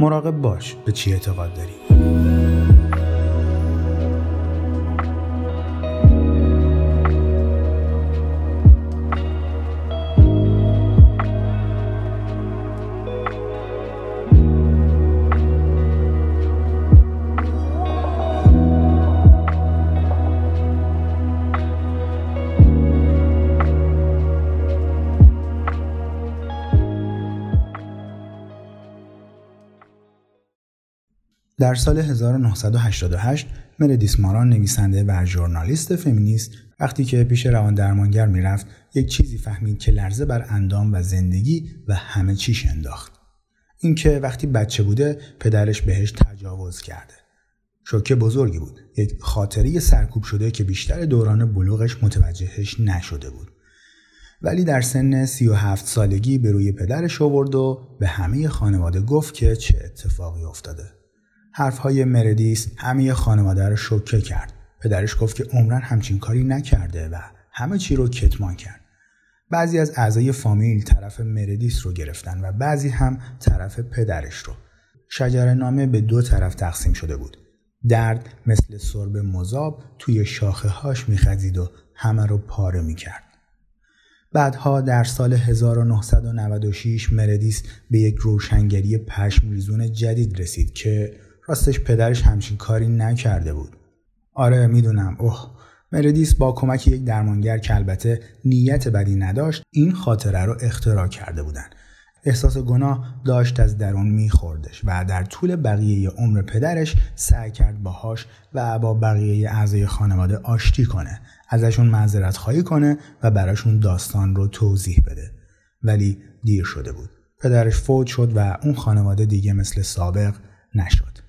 مراقب باش. به چی اعتقاد داری؟ در سال 1988 مردیس ماران نویسنده و ژورنالیست فمینیست وقتی که پیش روان درمانگر می‌رفت یک چیزی فهمید که لرزه بر اندام و زندگی و همه چیش انداخت. اینکه وقتی بچه بوده پدرش بهش تجاوز کرده. شوکه بزرگی بود. یک خاطری سرکوب شده که بیشتر دوران بلوغش متوجهش نشده بود. ولی در سن 37 سالگی به روی پدرش آورد و به همه خانواده گفت که چه اتفاقی افتاده. حرفهای مردیس همه خانواده رو شوکه کرد. پدرش گفت که عمرن همچین کاری نکرده و همه چی رو کتمان کرد. بعضی از اعضای فامیل طرف مردیس رو گرفتن و بعضی هم طرف پدرش رو. شجر نامه به دو طرف تقسیم شده بود. درد مثل سرب مذاب توی شاخه هاش میخزید و همه رو پاره می‌کرد. بعدها در سال 1996 مردیس به یک روشنگری پشم جدید رسید که راستش پدرش همچین کاری نکرده بود. آره می‌دونم. اوه مردیس با کمک یک درمانگر که البته نیت بدی نداشت این خاطره رو اختراع کرده بودن. احساس گناه داشت از درون میخوردش و در طول بقیه عمر پدرش سعی کرد باهاش و با بقیه اعضای خانواده آشتی کنه ازشون معذرت خواهی کنه و براشون داستان رو توضیح بده. ولی دیر شده بود. پدرش فوت شد و اون خانواده دیگه مثل سابق نشد.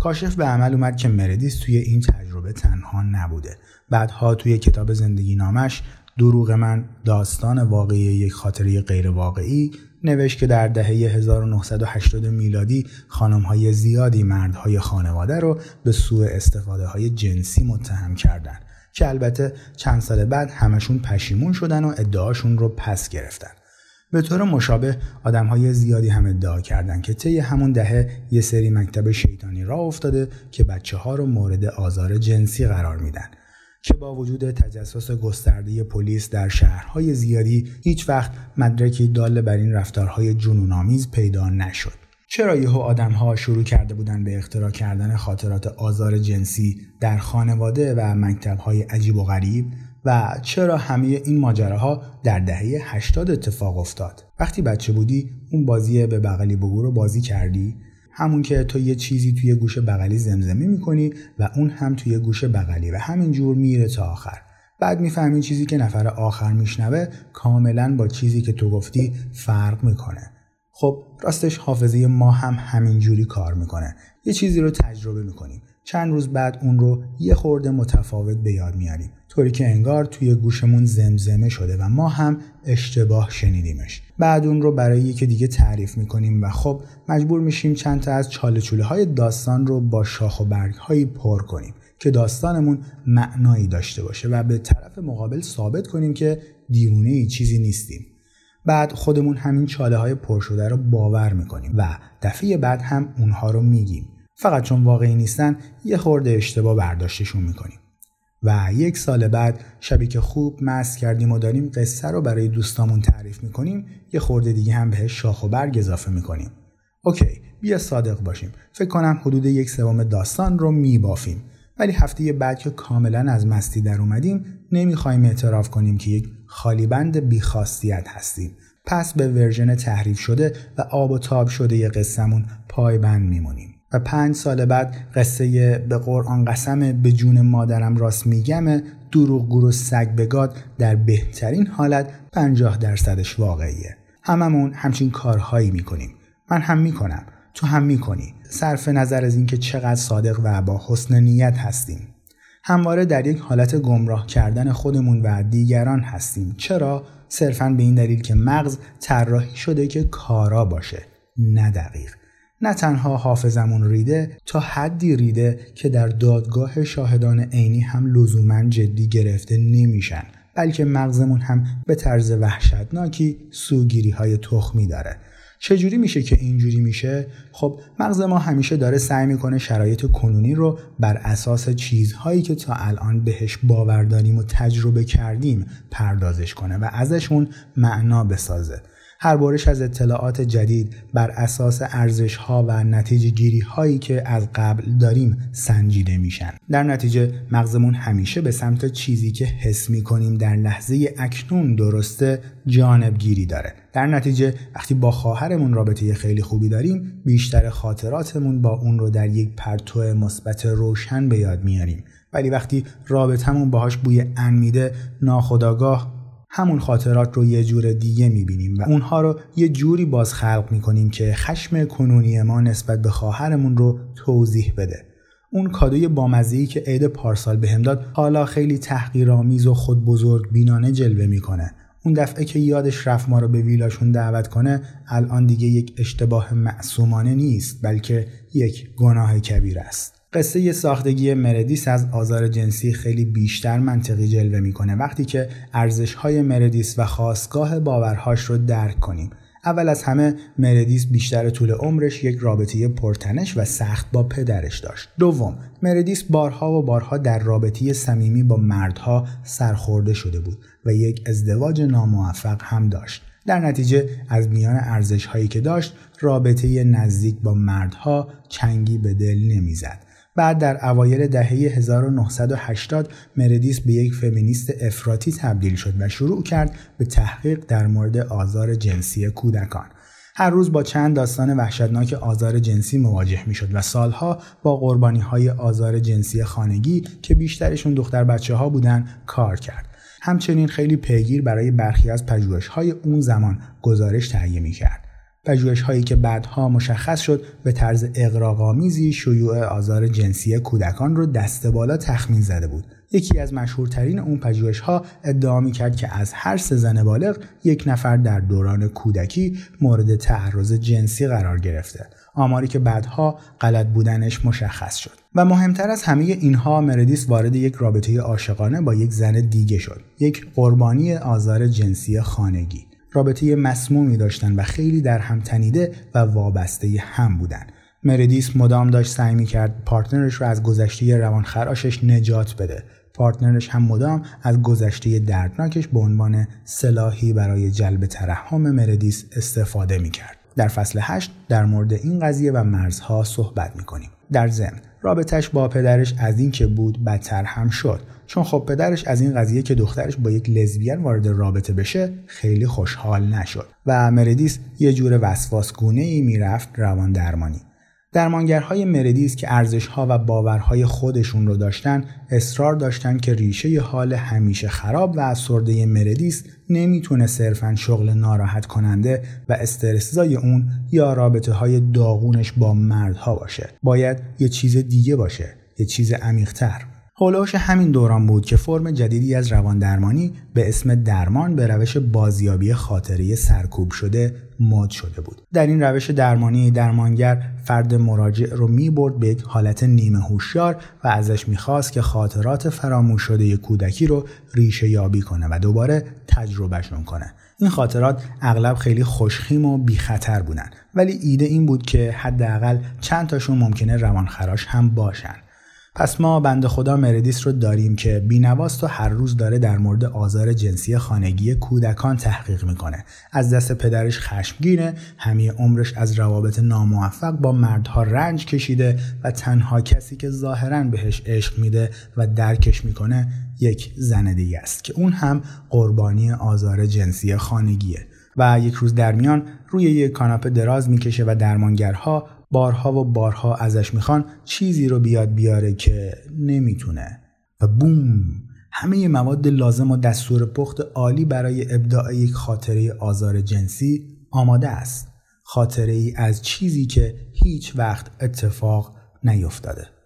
کاشف به عمل اومد که مردیس توی این تجربه تنها نبوده. بعدها توی کتاب زندگی نامش دروغ من داستان واقعی یک خاطره غیر واقعی نوشت که در دهه 1980 میلادی های زیادی مردهای خانواده رو به سوء استفاده های جنسی متهم کردند که البته چند سال بعد همشون پشیمون شدن و ادعاشون رو پس گرفتن. به طور مشابه آدم های زیادی هم ادعا کردند که طی همون دهه یه سری مکتب شیطانی را افتاده که بچه ها رو مورد آزار جنسی قرار میدن که با وجود تجسس گسترده پلیس در شهرهای زیادی هیچ وقت مدرکی دال بر این رفتارهای جنونآمیز پیدا نشد. چرا یهو آدمها شروع کرده بودند به اختراع کردن خاطرات آزار جنسی در خانواده و مکتبهای عجیب و غریب و چرا همه این ماجراها در دهه 80 اتفاق افتاد؟ وقتی بچه بودی اون بازی به بغلی بگو رو بازی کردی؟ همون که تو یه چیزی توی گوش بغلی زمزمه می‌کنی و اون هم توی گوش بغلی و همینجور میره تا آخر. بعد می‌فهمی چیزی که نفر آخر میشنوه کاملا با چیزی که تو گفتی فرق می‌کنه. خب راستش حافظه ما هم همینجوری کار می‌کنه. یه چیزی رو تجربه می‌کنیم. چند روز بعد اون رو یه خورده متفاوت به یاد میاریم. طوری که انگار توی گوشمون زمزمه شده و ما هم اشتباه شنیدیمش. بعد اون رو برای یکی دیگه تعریف می‌کنیم و خب مجبور میشیم چند تا از چاله چوله های داستان رو با شاخ و برگ هایی پر کنیم که داستانمون معنایی داشته باشه و به طرف مقابل ثابت کنیم که دیوونه ای چیزی نیستیم. بعد خودمون همین چاله های پر شده رو باور می‌کنیم و دفعه بعد هم اونها رو میگیم. فقط چون واقعی نیستن یه خورده اشتباه برداشتشون می‌کنیم. و یک سال بعد شبی که خوب مست کردیم و داریم قصه رو برای دوستامون تعریف می‌کنیم یه خورده دیگه هم بهش شاخ و برگ اضافه می‌کنیم. OK بیا صادق باشیم. فکر کنم حدود یک سوم داستان رو میبافیم. ولی هفته بعد که کاملا از مستی در اومدیم نمی‌خوایم اعتراف کنیم که یک خالی‌بند بی‌خاصیت هستیم. پس به version تحریف شده و آب و تاب شده ی قصهمون پایبند میمونیم. و پنج سال بعد قصه به قرآن قسم به جون مادرم راست میگم دروغ گروه سگ بگاد در بهترین حالت پنجاه درصدش واقعیه. هممون همچین کارهایی می‌کنیم. من هم می‌کنم. تو هم می‌کنی. صرف نظر از اینکه چقدر صادق و با حسن نیت هستیم. همواره در یک حالت گمراه کردن خودمون و دیگران هستیم. چرا؟ صرفا به این دلیل که مغز طراحی شده که کارا باشه نه دقیق. نه تنها حافظمون ریده تا حدی ریده که در دادگاه شاهدان عینی هم لزوما جدی گرفته نمیشن بلکه مغزمون هم به طرز وحشتناکی سوگیری های تخمی داره. چجوری میشه که اینجوری میشه؟ خب مغز ما همیشه داره سعی می‌کنه شرایط کنونی رو بر اساس چیزهایی که تا الان بهش باور داریم و تجربه کردیم پردازش کنه و ازشون معنا بسازه. هر برش از اطلاعات جدید بر اساس ارزش ها و نتیجه گیری هایی که از قبل داریم سنجیده میشن. در نتیجه مغزمون همیشه به سمت چیزی که حس می کنیم در لحظه اکنون درسته جانبگیری داره. در نتیجه وقتی با خواهرمون رابطه خیلی خوبی داریم بیشتر خاطراتمون با اون رو در یک پرتو مثبت روشن به یاد میاریم. ولی وقتی رابطمون باهاش بوی ان میده ناخداگاه همون خاطرات رو یه جور دیگه می‌بینیم و اونها رو یه جوری باز خلق می‌کنیم که خشم کنونی ما نسبت به خواهرمون رو توضیح بده. اون کادوی بامزه‌ای که عید پارسال بهم داد حالا خیلی تحقیرآمیز و خود بزرگ بینانه جلوه می‌کنه. اون دفعه که یادش رفت ما رو به ویلاشون دعوت کنه الان دیگه یک اشتباه معصومانه نیست بلکه یک گناه کبیر است. قصه ساختگی مردیس از آزار جنسی خیلی بیشتر منطقی جلوه می‌کنه وقتی که ارزش های مردیس و خواستگاه باورهاش رو درک کنیم اول از همه مردیس بیشتر طول عمرش یک رابطه پرتنش و سخت با پدرش داشت. دوم، مردیس بارها و بارها در رابطه صمیمی با مردها سرخورده شده بود و یک ازدواج ناموفق هم داشت. در نتیجه از میان ارزش هایی که داشت رابطه نزدیک با مردها چنگی به دل نمی‌زد. بعد در اوایل دهه 1980 مردیس به یک فمینیست افراطی تبدیل شد و شروع کرد به تحقیق در مورد آزار جنسی کودکان. هر روز با چند داستان وحشتناک آزار جنسی مواجه می شد و سالها با قربانی های آزار جنسی خانگی که بیشترشون دختر بچه ها بودن کار کرد. همچنین خیلی پیگیر برای برخی از پژوهش های اون زمان گزارش تهیه می کرد. پژوهش هایی که بعدها مشخص شد به طرز اقراق‌آمیزی شیوع آزار جنسی کودکان رو دست بالا تخمین زده بود. یکی از مشهورترین اون پژوهش ها ادعا می کرد که از هر سه زن بالغ یک نفر در دوران کودکی مورد تعرض جنسی قرار گرفته. آماری که بعدها غلط بودنش مشخص شد. و مهمتر از همه اینها مردیس وارد یک رابطه عاشقانه با یک زن دیگه شد. یک قربانی آزار جنسی خانگی. رابطه مسمومی داشتن و خیلی در هم تنیده و وابسته هم بودن مردیس مدام داشت سعی می کرد پارتنرش رو از گذشته روانخراشش نجات بده پارتنرش هم مدام از گذشته دردناکش به عنوان سلاحی برای جلب ترحم مردیس استفاده می کرد. در فصل 8 در مورد این قضیه و مرزها صحبت می کنیم. در ضمن رابطش با پدرش از این که بود بدتر هم شد چون خب پدرش از این قضیه که دخترش با یک لزبیان وارد رابطه بشه خیلی خوشحال نشد و مردیس یه جور وسواس گونه ای می‌رفت روان درمانی. درمانگرهای مردیس که ارزشها و باورهای خودشون رو داشتن اصرار داشتن که ریشه حال همیشه خراب و افسرده مردیس نمی‌تونه صرفا شغل ناراحت کننده و استرسزای اون یا رابطه های داغونش با مردها باشه. باید یه چیز دیگه باشه یه چیز عمیقتر. هولوش همین دوران بود که فرم جدیدی از روان درمانی به اسم درمان به روش بازیابی خاطره سرکوب شده مد شده بود. در این روش درمانی درمانگر فرد مراجع رو می برد به یک حالت نیمه هوشیار و ازش می‌خواست که خاطرات فراموش شده کودکی رو ریشه یابی کنه و دوباره تجربهشون کنه. این خاطرات اغلب خیلی خوشخیم و بی خطر بودن ولی ایده این بود که حداقل چند تاشون ممکنه روانخراش هم باشن. پس ما بند خدا مردیس رو داریم که بینواست و هر روز داره در مورد آزار جنسی خانگی کودکان تحقیق می‌کنه. از دست پدرش خشمگینه همه عمرش از روابط ناموفق با مردها رنج کشیده و تنها کسی که ظاهرا بهش عشق میده و درکش می‌کنه یک زن دیگه است که اون هم قربانی آزار جنسی خانگیه. و یک روز در میان روی یک کاناپه دراز می‌کشه و درمانگرها بارها و بارها ازش می‌خوان چیزی رو بیاد بیاره که نمی‌تونه. و بوم همه مواد لازم و دستور پخت عالی برای ابداع یک خاطره آزار جنسی آماده است. خاطره ای از چیزی که هیچ وقت اتفاق نیفتاده.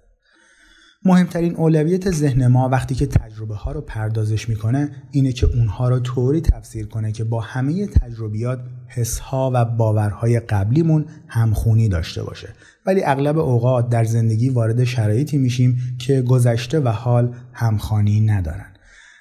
مهمترین اولویت ذهن ما وقتی که تجربه ها رو پردازش می‌کنه اینه که اونها رو طوری تفسیر کنه که با همه تجربیات حس ها و باورهای قبلیمون همخونی داشته باشه. ولی اغلب اوقات در زندگی وارد شرایطی میشیم که گذشته و حال همخوانی ندارن.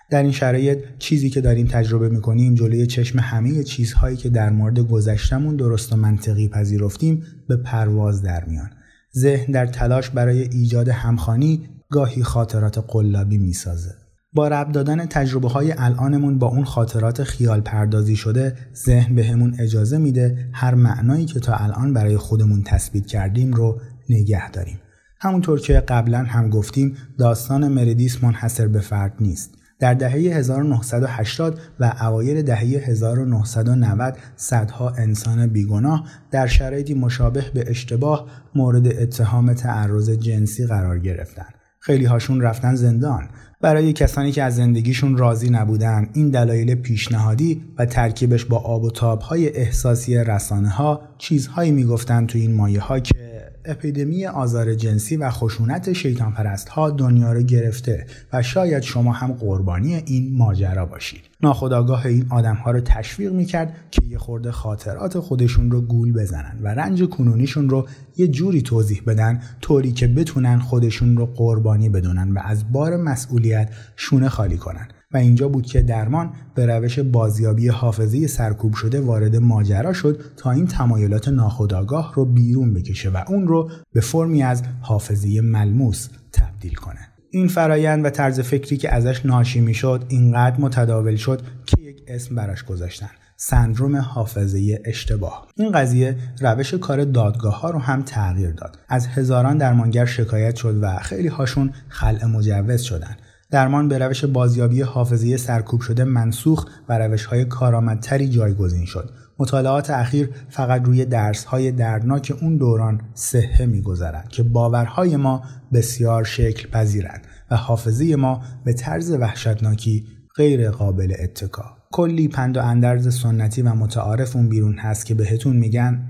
در این شرایط چیزی که داریم تجربه می‌کنیم جلوی چشم همه چیزهایی که در مورد گذشتمون درست و منطقی پذیرفتیم به پرواز در میان. ذهن در تلاش برای ایجاد همخانی گاهی خاطرات قلابی می‌سازه. با رب دادن تجربه های الانمون با اون خاطرات خیال پردازی شده ذهن بهمون به اجازه میده هر معنایی که تا الان برای خودمون تثبیت کردیم رو نگه داریم. همونطور که قبلا هم گفتیم داستان مردیس منحصر به فرد نیست. در دهه 1980 و اوایل دهه 1990 صدها انسان بیگناه در شرایطی مشابه به اشتباه مورد اتهام تعرض جنسی قرار گرفتند. خیلی هاشون رفتن زندان برای کسانی که از زندگیشون راضی نبودن این دلایل پیشنهادی و ترکیبش با آب و تابهای احساسی رسانه ها چیزهایی می‌گفتن تو این مایه ها که اپیدمی آزار جنسی و خشونت شیطان پرست ها دنیا رو گرفته و شاید شما هم قربانی این ماجرا باشید. ناخداگاه این آدم ها رو تشویق می‌کرد که یه خورده خاطرات خودشون رو گول بزنن و رنج کنونیشون رو یه جوری توضیح بدن طوری که بتونن خودشون رو قربانی بدونن و از بار مسئولیت شونه خالی کنن. و اینجا بود که درمان به روش بازیابی حافظه سرکوب شده وارد ماجرا شد تا این تمایلات ناخودآگاه رو بیرون بکشه و اون رو به فرمی از حافظه ملموس تبدیل کنه. این فرایند و طرز فکری که ازش ناشی می‌شد اینقدر متداول شد که یک اسم براش گذاشتن. سندروم حافظه اشتباه. این قضیه روش کار دادگاه ها رو هم تغییر داد. از هزاران درمانگر شکایت شد و خیلی هاشون خلع مجوز شدن. درمان به روش بازیابی حافظه سرکوب شده منسوخ و روش های کارآمدتری جایگزین شد. مطالعات اخیر فقط روی درس های دردناک اون دوران صحه میگذرند که باورهای ما بسیار شکل پذیرند و حافظه ما به طرز وحشتناکی غیر قابل اتکا. کلی پند و اندرز سنتی و متعارف اون بیرون هست که بهتون میگن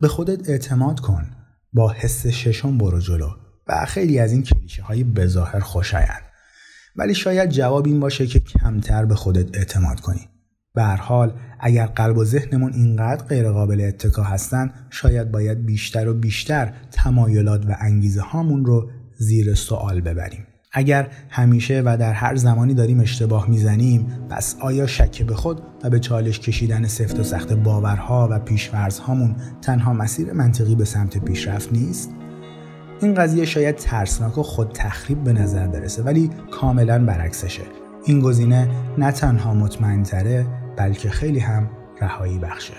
به خودت اعتماد کن با حس ششم برو جلو و خیلی از این کلیشه های بظاهر خوشایند ولی شاید جواب این باشه که کمتر به خودت اعتماد کنی. به هر حال اگر قلب و ذهنمون اینقدر غیر قابل اتکا هستن شاید باید بیشتر و بیشتر تمایلات و انگیزه هامون رو زیر سوال ببریم. اگر همیشه و در هر زمانی داریم اشتباه می‌زنیم پس آیا شک به خود و به چالش کشیدن سفت و سخت باورها و پیشورزهامون تنها مسیر منطقی به سمت پیشرفت نیست؟ این قضیه شاید ترسناک و خود تخریب به نظر برسه ولی کاملا برعکسشه. این گزینه نه تنها مطمئن تره بلکه خیلی هم رهایی بخشه.